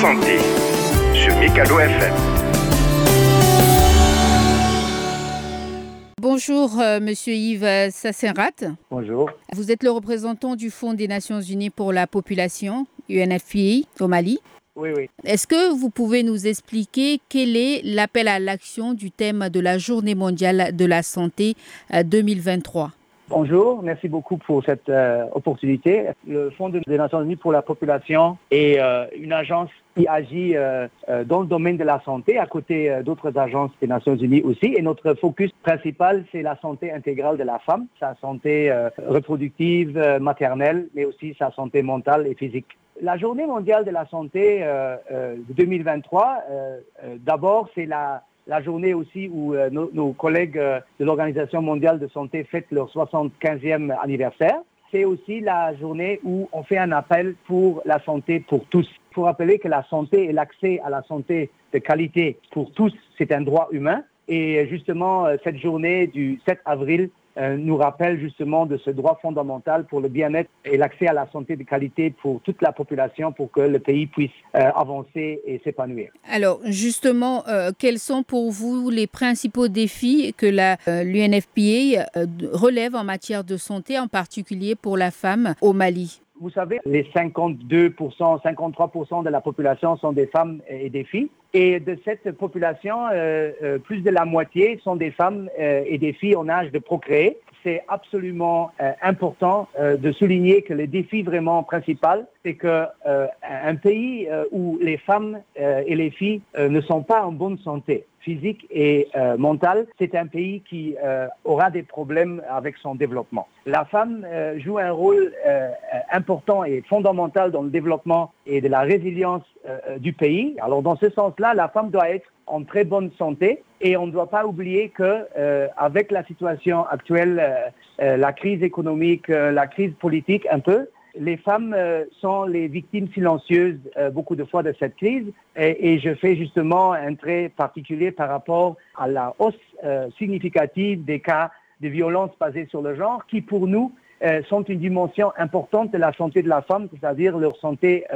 Santé sur Mikado FM. Bonjour, euh, Monsieur Yves Sassenrat. Bonjour. Vous êtes le représentant du Fonds des Nations Unies pour la population, UNFPA, au Mali. Oui, oui. Est-ce que vous pouvez nous expliquer quel est l'appel à l'action du thème de la Journée mondiale de la santé euh, 2023 Bonjour, merci beaucoup pour cette euh, opportunité. Le Fonds des Nations Unies pour la population est euh, une agence qui agit euh, dans le domaine de la santé à côté d'autres agences des Nations Unies aussi. Et notre focus principal, c'est la santé intégrale de la femme, sa santé reproductive, maternelle, mais aussi sa santé mentale et physique. La journée mondiale de la santé euh, euh, de 2023, euh, euh, d'abord, c'est la, la journée aussi où euh, nos, collègues euh, de l'Organisation mondiale de santé fêtent leur 75e anniversaire. C'est aussi la journée où on fait un appel pour la santé pour tous. Faut rappeler que la santé et l'accès à la santé de qualité pour tous, c'est un droit humain. Et justement, euh, cette journée du 7 avril euh, nous rappelle justement de ce droit fondamental pour le bien-être et l'accès à la santé de qualité pour toute la population pour que le pays puisse euh, avancer et s'épanouir. Alors justement, euh, quels sont pour vous les principaux défis que l'UNFPA relève en matière de santé, en particulier pour la femme au Mali? Vous savez, les 52%, 53% de la population sont des femmes et des filles. Et de cette population, euh, euh, plus de la moitié sont des femmes euh, et des filles en âge de procréer. C'est absolument important de souligner que le défi vraiment principal, c'est que euh, un pays où les femmes et les filles ne sont pas en bonne santé physique et euh, mentale, c'est un pays qui euh, aura des problèmes avec son développement. La femme euh, joue un rôle euh, important et fondamental dans le développement et de la résilience du pays. Alors dans ce sens-là, la femme doit être en très bonne santé et on ne doit pas oublier que avec la situation actuelle, la crise économique, la crise politique un peu, les femmes euh, sont les victimes silencieuses euh, beaucoup de fois de cette crise et, je fais justement un trait particulier par rapport à la hausse euh, significative des cas de violence basées sur le genre qui pour nous sont une dimension importante de la santé de la femme, c'est-à-dire leur santé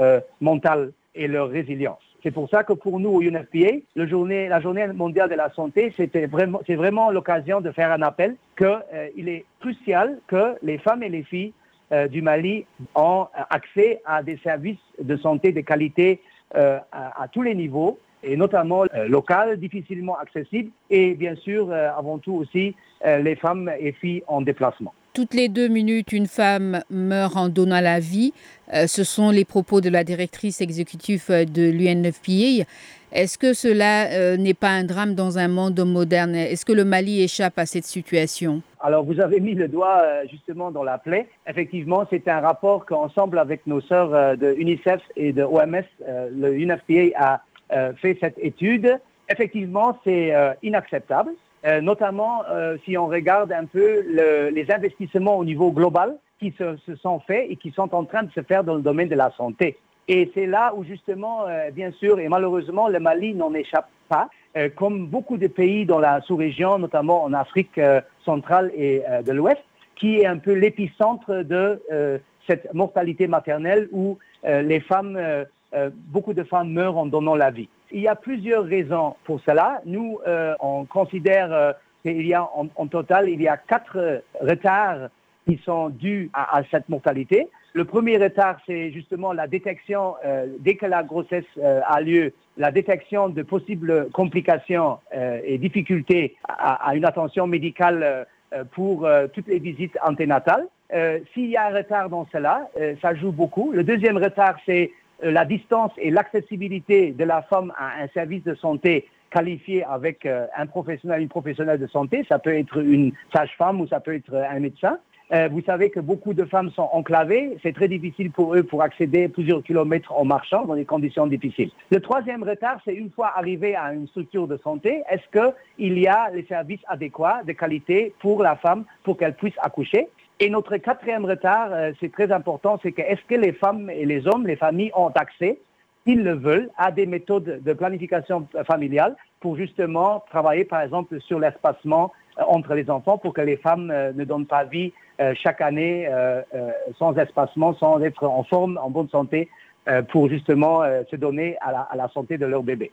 mentale et leur résilience. C'est pour ça que pour nous au UNFPA, la journée mondiale de la santé, c'est vraiment l'occasion de faire un appel qu'il est crucial que les femmes et les filles euh, du Mali ont accès à des services de santé de qualité euh, à, tous les niveaux et notamment euh, local, difficilement accessible et bien sûr avant tout aussi les femmes et filles en déplacement. Toutes les deux minutes, une femme meurt en donnant la vie. Ce sont les propos de la directrice exécutive de l'UNFPA. Est-ce que cela euh, n'est pas un drame dans un monde moderne? Est-ce que le Mali échappe à cette situation? Alors, vous avez mis le doigt euh, justement dans la plaie. Effectivement, c'est un rapport qu'ensemble avec nos sœurs euh, de UNICEF et de OMS, le UNFPA a fait cette étude. Effectivement, c'est inacceptable, notamment si on regarde un peu le, les investissements au niveau global qui se, se, sont faits et qui sont en train de se faire dans le domaine de la santé. Et c'est là où justement, euh, bien sûr, et malheureusement, le Mali n'en échappe pas, euh, comme beaucoup de pays dans la sous-région, notamment en Afrique euh, centrale et de l'Ouest, qui est un peu l'épicentre de cette mortalité maternelle où les femmes, beaucoup de femmes meurent en donnant la vie. Il y a plusieurs raisons pour cela. Nous, on considère qu'il y a en, total, il y a quatre retards qui sont dus à cette mortalité. Le premier retard, c'est justement la détection, euh, dès que la grossesse euh, a lieu, la détection de possibles complications euh, et difficultés à, à, une attention médicale pour toutes les visites anténatales. S'il y a un retard dans cela, ça joue beaucoup. Le deuxième retard, c'est la distance et l'accessibilité de la femme à un service de santé qualifié avec un professionnel, une professionnelle de santé. Ça peut être une sage-femme ou ça peut être un médecin. Euh, vous savez que beaucoup de femmes sont enclavées. C'est très difficile pour eux pour accéder plusieurs kilomètres en marchant dans des conditions difficiles. Le troisième retard, c'est une fois arrivé à une structure de santé, est-ce qu'il y a les services adéquats, de qualité pour la femme pour qu'elle puisse accoucher? Et notre quatrième retard, euh, c'est très important, c'est que est-ce que les femmes et les hommes, les familles ont accès s'ils le veulent, à des méthodes de planification familiale pour justement travailler, par exemple, sur l'espacement entre les enfants pour que les femmes euh, ne donnent pas vie euh, chaque année euh, sans espacement, sans être en forme, en bonne santé pour justement se donner à la, santé de leur bébé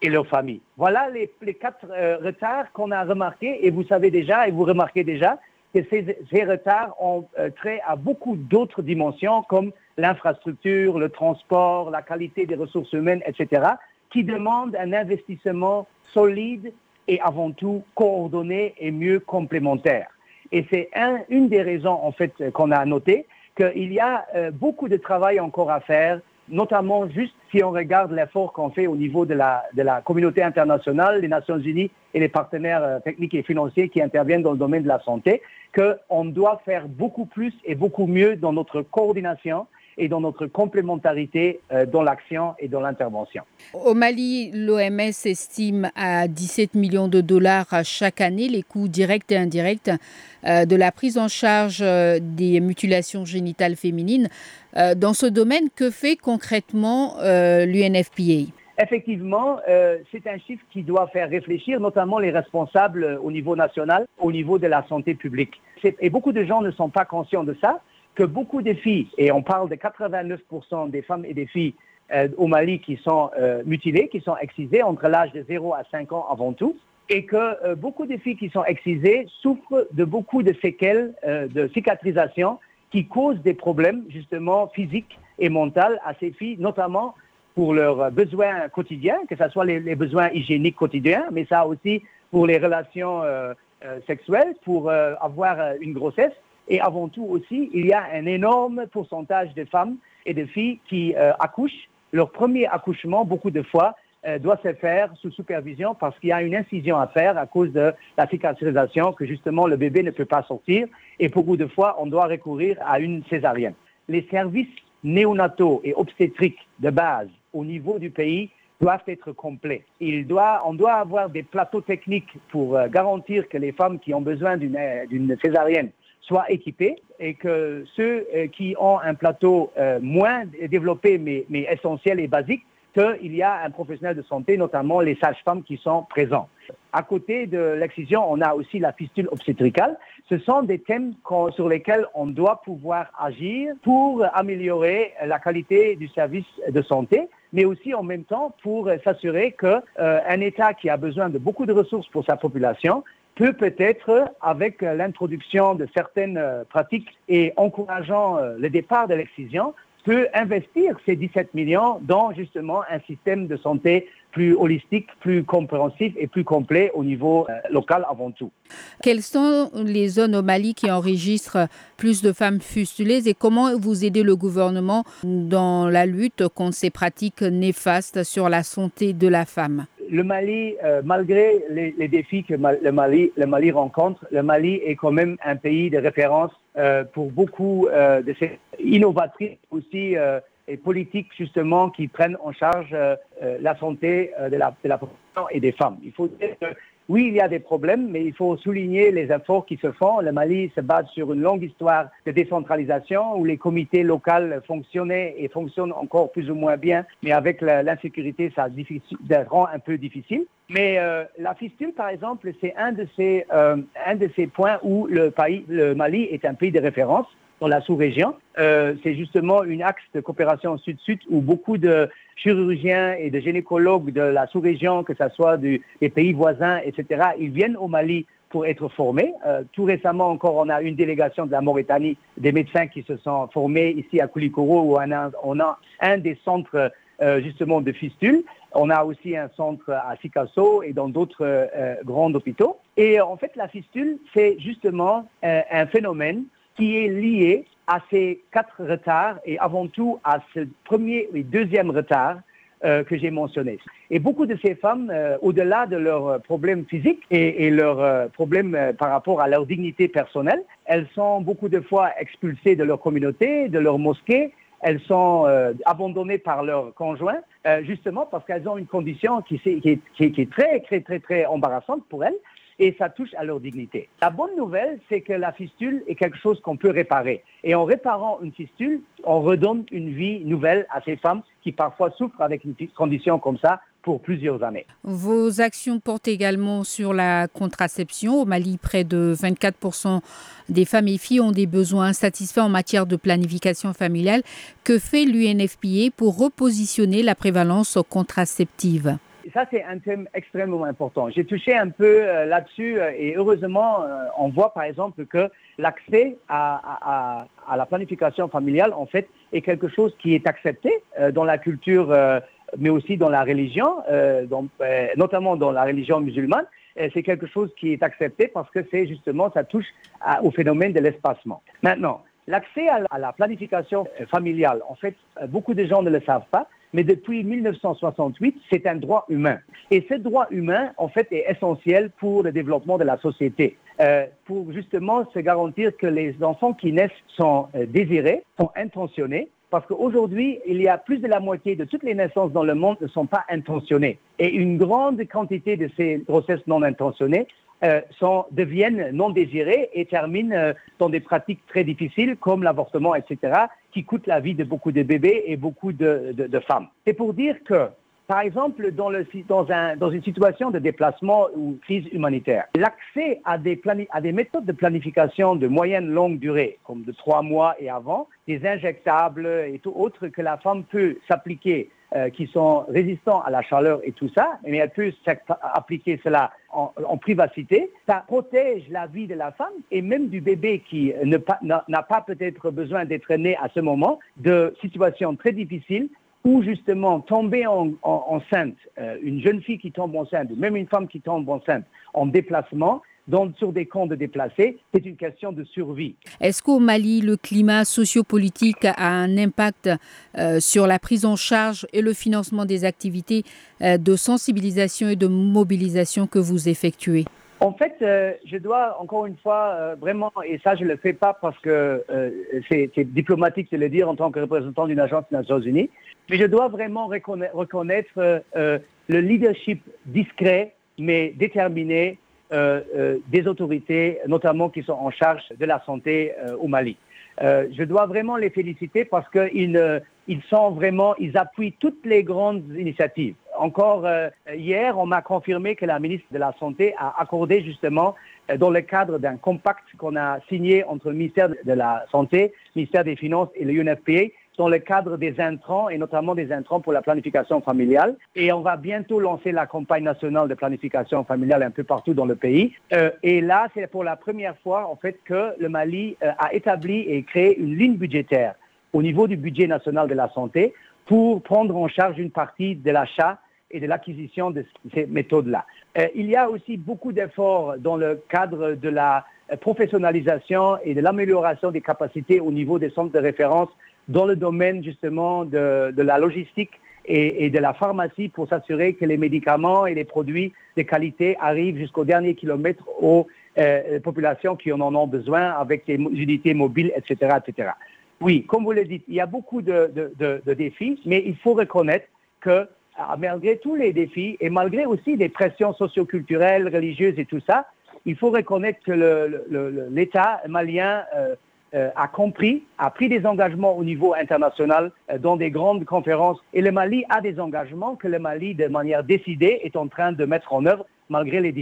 et leur famille. Voilà les, quatre retards qu'on a remarqués et vous savez déjà et vous remarquez déjà que ces, retards ont trait à beaucoup d'autres dimensions comme l'infrastructure, le transport, la qualité des ressources humaines, etc., qui demandent un investissement solide et avant tout coordonné et mieux complémentaire. Et c'est une des raisons, en fait, qu'on a noté qu'il y a euh, beaucoup de travail encore à faire, notamment juste si on regarde l'effort qu'on fait au niveau de la, de la communauté internationale, les Nations Unies et les partenaires euh, techniques et financiers qui interviennent dans le domaine de la santé, qu'on doit faire beaucoup plus et beaucoup mieux dans notre coordination et dans notre complémentarité euh, dans l'action et dans l'intervention. Au Mali, l'OMS estime à 17 millions de dollars chaque année les coûts directs et indirects euh, de la prise en charge euh, des mutilations génitales féminines. Dans ce domaine, que fait concrètement l'UNFPA Effectivement, c'est un chiffre qui doit faire réfléchir notamment les responsables au niveau national, au niveau de la santé publique. Et beaucoup de gens ne sont pas conscients de ça que beaucoup de filles, et on parle de 89% des femmes et des filles euh, au Mali qui sont euh, mutilées, qui sont excisées entre l'âge de 0 à 5 ans avant tout, et que euh, beaucoup de filles qui sont excisées souffrent de beaucoup de séquelles de cicatrisation qui causent des problèmes justement physiques et mentaux à ces filles, notamment pour leurs besoins quotidiens, que ce soit les, les, besoins hygiéniques quotidiens, mais ça aussi pour les relations sexuelles, pour avoir une grossesse et avant tout aussi, il y a un énorme pourcentage de femmes et de filles qui euh, accouchent. Leur premier accouchement, beaucoup de fois, euh, doit se faire sous supervision parce qu'il y a une incision à faire à cause de la cicatrisation que justement le bébé ne peut pas sortir et beaucoup de fois on doit recourir à une césarienne. Les services néonataux et obstétriques de base au niveau du pays doivent être complets. Il doit, on doit avoir des plateaux techniques pour euh, garantir que les femmes qui ont besoin d'une césarienne soient équipés et que ceux euh, qui ont un plateau euh, moins développé mais, essentiel et basique, qu'il y a un professionnel de santé, notamment les sages-femmes qui sont présents. À côté de l'excision, on a aussi la fistule obstétricale. Ce sont des thèmes sur lesquels on doit pouvoir agir pour améliorer la qualité du service de santé, mais aussi en même temps pour s'assurer qu'un euh, État qui a besoin de beaucoup de ressources pour sa population peut peut-être, avec l'introduction de certaines euh, pratiques et encourageant euh, le départ de l'excision, peut investir ces 17 millions dans justement un système de santé plus holistique, plus compréhensif et plus complet au niveau euh, local avant tout. Quelles sont les zones au Mali qui enregistrent plus de femmes fustulées et comment vous aidez le gouvernement dans la lutte contre ces pratiques néfastes sur la santé de la femme? Le Mali, euh, malgré les, défis que le, Mali, rencontre, le Mali est quand même un pays de référence euh, pour beaucoup euh, de ces innovatrices aussi et politiques justement qui prennent en charge la santé de la, de la population et des femmes. Il faut dire que oui, il y a des problèmes, mais il faut souligner les efforts qui se font. Le Mali se base sur une longue histoire de décentralisation où les comités locaux fonctionnaient et fonctionnent encore plus ou moins bien, mais avec l'insécurité, ça rend un peu difficile. Mais euh, la fistule, par exemple, c'est un de ces euh, points où le Mali, est un pays de référence dans la sous-région. Euh, c'est justement une axe de coopération sud-sud où beaucoup de chirurgiens et de gynécologues de la sous-région, que ce soit des pays voisins, etc., ils viennent au Mali pour être formés. Euh, tout récemment encore, on a une délégation de la Mauritanie, des médecins qui se sont formés ici à Koulikoro, où on a, on a un des centres euh, justement de fistules. On a aussi un centre à Sikasso et dans d'autres grands hôpitaux. Et en fait, la fistule, c'est justement un phénomène qui est lié à ces quatre retards et avant tout à ce premier et deuxième retard euh, que j'ai mentionné. Et beaucoup de ces femmes, euh, au-delà de leurs problèmes physiques et, leurs euh, problèmes par rapport à leur dignité personnelle, elles sont beaucoup de fois expulsées de leur communauté, de leur mosquée. Elles sont abandonnées par leurs conjoints, justement parce qu'elles ont une condition qui, qui, qui, qui est très, très, très, très embarrassante pour elles et ça touche à leur dignité. La bonne nouvelle, c'est que la fistule est quelque chose qu'on peut réparer. Et en réparant une fistule, on redonne une vie nouvelle à ces femmes qui parfois souffrent avec une condition comme ça pour plusieurs années. Vos actions portent également sur la contraception. Au Mali, près de 24% des femmes et filles ont des besoins insatisfaits en matière de planification familiale. Que fait l'UNFPA pour repositionner la prévalence contraceptive ça, c'est un thème extrêmement important. J'ai touché un peu euh, là-dessus euh, et heureusement, euh, on voit par exemple que l'accès à, la planification familiale, en fait, est quelque chose qui est accepté dans la culture, mais aussi dans la religion, notamment dans la religion musulmane. C'est quelque chose qui est accepté parce que c'est justement, ça touche au phénomène de l'espacement. Maintenant, l'accès à la planification familiale, en fait, beaucoup de gens ne le savent pas, mais depuis 1968, c'est un droit humain. Et ce droit humain, en fait, est essentiel pour le développement de la société, euh, pour justement se garantir que les enfants qui naissent sont euh, désirés, sont intentionnés, parce qu'aujourd'hui, il y a plus de la moitié de toutes les naissances dans le monde ne sont pas intentionnées. Et une grande quantité de ces grossesses non intentionnées euh, deviennent non désirées et terminent euh, dans des pratiques très difficiles comme l'avortement, etc., qui coûtent la vie de beaucoup de bébés et beaucoup de, femmes. C'est pour dire que, par exemple, dans, une situation de déplacement ou crise humanitaire, l'accès à des, à des méthodes de planification de moyenne longue durée, comme de trois mois et avant, des injectables et tout autre que la femme peut s'appliquer euh, qui sont résistants à la chaleur et tout ça, mais elle peut appliquer cela en, privacité. Ça protège la vie de la femme et même du bébé qui n'a pas peut-être besoin d'être né à ce moment, de situations très difficiles où justement tomber en, enceinte, euh, une jeune fille qui tombe enceinte, ou même une femme qui tombe enceinte en déplacement, donc sur des camps de déplacés, c'est une question de survie. Est-ce qu'au Mali, le climat sociopolitique a un impact euh, sur la prise en charge et le financement des activités euh, de sensibilisation et de mobilisation que vous effectuez? En fait, euh, je dois encore une fois vraiment, et ça je ne le fais pas parce que c'est diplomatique de le dire en tant que représentant d'une agence des Nations Unies, mais je dois vraiment reconnaître le leadership discret mais déterminé des autorités, notamment qui sont en charge de la santé euh, au Mali. je dois vraiment les féliciter parce qu'ils ils sont vraiment, ils appuient toutes les grandes initiatives. Encore hier, on m'a confirmé que la ministre de la Santé a accordé justement, dans le cadre d'un compact qu'on a signé entre le ministère de la Santé, le ministère des Finances et le UNFPA, dans le cadre des intrants et notamment des intrants pour la planification familiale. Et on va bientôt lancer la campagne nationale de planification familiale un peu partout dans le pays. Euh, et là, c'est pour la première fois en fait que le Mali euh, a établi et créé une ligne budgétaire au niveau du budget national de la santé pour prendre en charge une partie de l'achat et de l'acquisition de ces méthodes-là. Euh, il y a aussi beaucoup d'efforts dans le cadre de la professionnalisation et de l'amélioration des capacités au niveau des centres de référence dans le domaine justement de, de la logistique et, de la pharmacie pour s'assurer que les médicaments et les produits de qualité arrivent jusqu'au dernier kilomètre aux euh, populations qui en ont besoin avec des unités mobiles, etc., etc. Oui, comme vous le dites, il y a beaucoup de, de, défis, mais il faut reconnaître que ah, malgré tous les défis et malgré aussi des pressions socioculturelles, religieuses et tout ça, il faut reconnaître que l'État malien euh, a compris, a pris des engagements au niveau international euh, dans des grandes conférences. Et le Mali a des engagements que le Mali, de manière décidée, est en train de mettre en œuvre malgré les,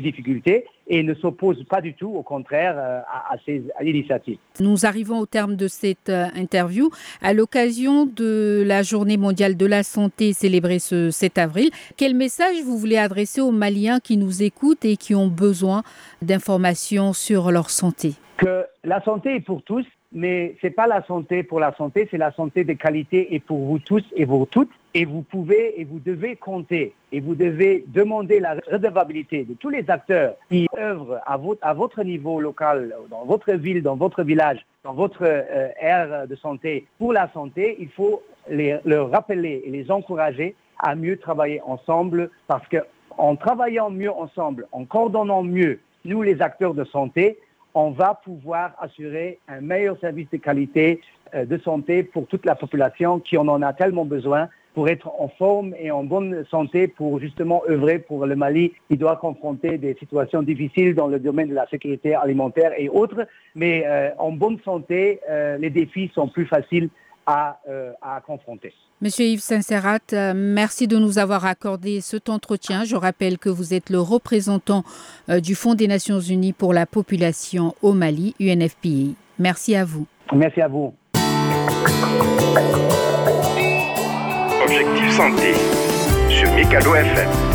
difficultés et ne s'oppose pas du tout, au contraire, euh, à, ces initiatives. Nous arrivons au terme de cette interview. À l'occasion de la Journée mondiale de la santé célébrée ce 7 avril, quel message vous voulez adresser aux Maliens qui nous écoutent et qui ont besoin d'informations sur leur santé? Que la santé est pour tous, mais ce n'est pas la santé pour la santé, c'est la santé de qualité et pour vous tous et vous toutes. Et vous pouvez et vous devez compter et vous devez demander la redevabilité de tous les acteurs qui œuvrent à votre, niveau local, dans votre ville, dans votre village, dans votre euh, aire de santé pour la santé. Il faut les, rappeler et les encourager à mieux travailler ensemble parce qu'en travaillant mieux ensemble, en coordonnant mieux, nous les acteurs de santé, on va pouvoir assurer un meilleur service de qualité euh, de santé pour toute la population qui en a tellement besoin pour être en forme et en bonne santé pour justement œuvrer pour le Mali qui doit confronter des situations difficiles dans le domaine de la sécurité alimentaire et autres. Mais euh, en bonne santé, euh, les défis sont plus faciles à, à confronter. Monsieur Yves Saint-Serrat, merci de nous avoir accordé cet entretien. Je rappelle que vous êtes le représentant du Fonds des Nations Unies pour la population au Mali, UNFPA. Merci à vous. Merci à vous. Objectif santé sur Mikado FM.